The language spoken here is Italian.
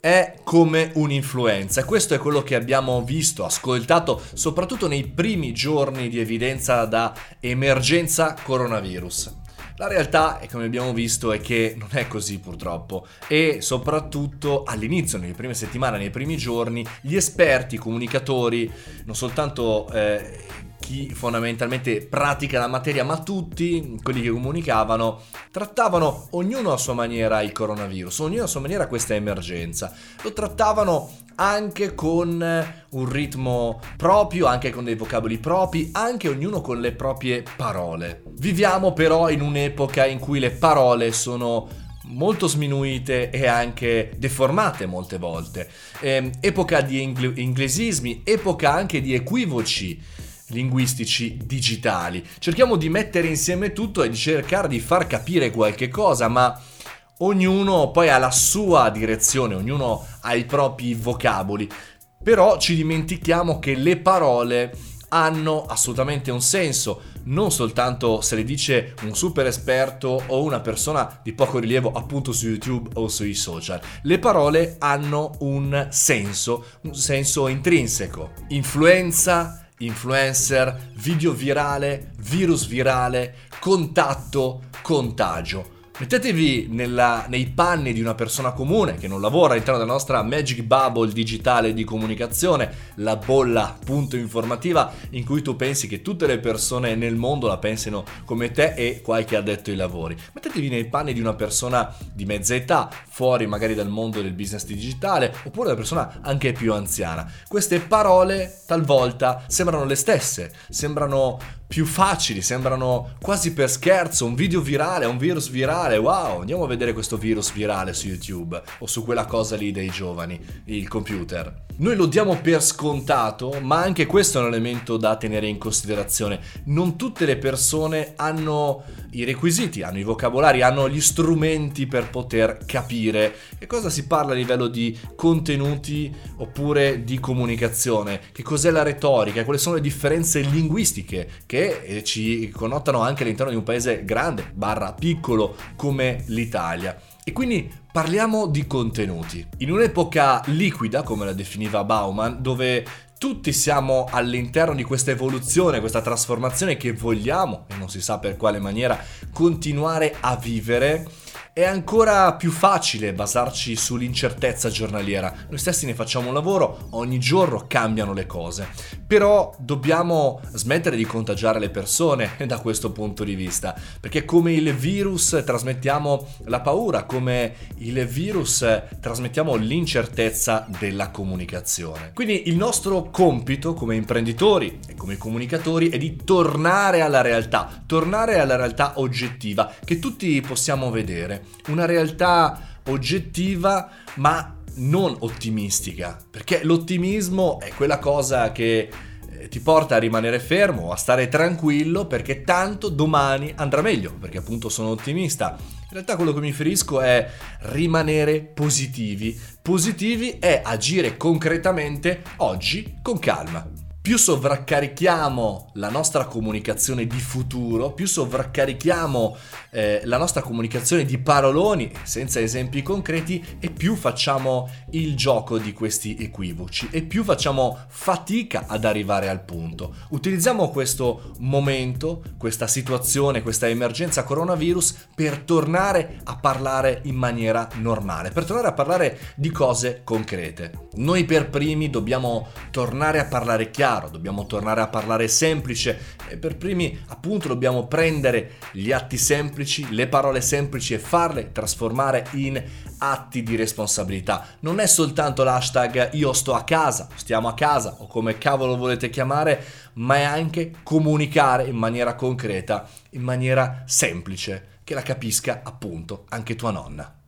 è come un'influenza. Questo è quello che abbiamo visto, ascoltato soprattutto nei primi giorni di evidenza da emergenza coronavirus. La realtà, è come abbiamo visto, è che non è così purtroppo e soprattutto all'inizio, nelle prime settimane, nei primi giorni, gli esperti, i comunicatori, non soltanto eh, chi fondamentalmente pratica la materia, ma tutti quelli che comunicavano trattavano ognuno a sua maniera il coronavirus, ognuno a sua maniera questa emergenza. Lo trattavano anche con un ritmo proprio, anche con dei vocaboli propri, anche ognuno con le proprie parole. Viviamo però in un'epoca in cui le parole sono molto sminuite e anche deformate molte volte. Eh, epoca di inglesismi, epoca anche di equivoci linguistici digitali. Cerchiamo di mettere insieme tutto e di cercare di far capire qualche cosa, ma ognuno poi ha la sua direzione, ognuno ha i propri vocaboli. Però ci dimentichiamo che le parole hanno assolutamente un senso, non soltanto se le dice un super esperto o una persona di poco rilievo appunto su YouTube o sui social. Le parole hanno un senso, un senso intrinseco. Influenza, influencer, video virale, virus virale, contatto, contagio. Mettetevi nella, nei panni di una persona comune che non lavora all'interno della nostra magic bubble digitale di comunicazione, la bolla punto informativa in cui tu pensi che tutte le persone nel mondo la pensino come te e qualche addetto ai lavori. Mettetevi nei panni di una persona di mezza età, fuori magari dal mondo del business digitale, oppure una persona anche più anziana. Queste parole talvolta sembrano le stesse, sembrano più facili, sembrano quasi per scherzo, un video virale, un virus virale, wow, andiamo a vedere questo virus virale su YouTube o su quella cosa lì dei giovani, il computer. Noi lo diamo per scontato, ma anche questo è un elemento da tenere in considerazione. Non tutte le persone hanno i requisiti, hanno i vocabolari, hanno gli strumenti per poter capire che cosa si parla a livello di contenuti oppure di comunicazione, che cos'è la retorica, quali sono le differenze linguistiche che eh, ci connotano anche all'interno di un paese grande, barra piccolo come l'Italia. E quindi parliamo di contenuti. In un'epoca liquida, come la definiva Bauman, dove tutti siamo all'interno di questa evoluzione, questa trasformazione che vogliamo, e non si sa per quale maniera, continuare a vivere, è ancora più facile basarci sull'incertezza giornaliera. Noi stessi ne facciamo un lavoro, ogni giorno cambiano le cose. Però dobbiamo smettere di contagiare le persone da questo punto di vista, perché come il virus trasmettiamo la paura, come il virus trasmettiamo l'incertezza della comunicazione. Quindi il nostro compito come imprenditori e come comunicatori è di tornare alla realtà, tornare alla realtà oggettiva che tutti possiamo vedere una realtà oggettiva ma non ottimistica, perché l'ottimismo è quella cosa che eh, ti porta a rimanere fermo, a stare tranquillo perché tanto domani andrà meglio, perché appunto sono ottimista. In realtà quello che mi riferisco è rimanere positivi. Positivi è agire concretamente oggi con calma più sovraccarichiamo la nostra comunicazione di futuro, più sovraccarichiamo eh, la nostra comunicazione di paroloni senza esempi concreti e più facciamo il gioco di questi equivoci e più facciamo fatica ad arrivare al punto. Utilizziamo questo momento, questa situazione, questa emergenza coronavirus per tornare a parlare in maniera normale, per tornare a parlare di cose concrete. Noi per primi dobbiamo tornare a parlare chiaro chiaro, dobbiamo tornare a parlare semplice e per primi appunto dobbiamo prendere gli atti semplici, le parole semplici e farle trasformare in atti di responsabilità. Non è soltanto l'hashtag io sto a casa, stiamo a casa o come cavolo volete chiamare, ma è anche comunicare in maniera concreta, in maniera semplice, che la capisca appunto anche tua nonna.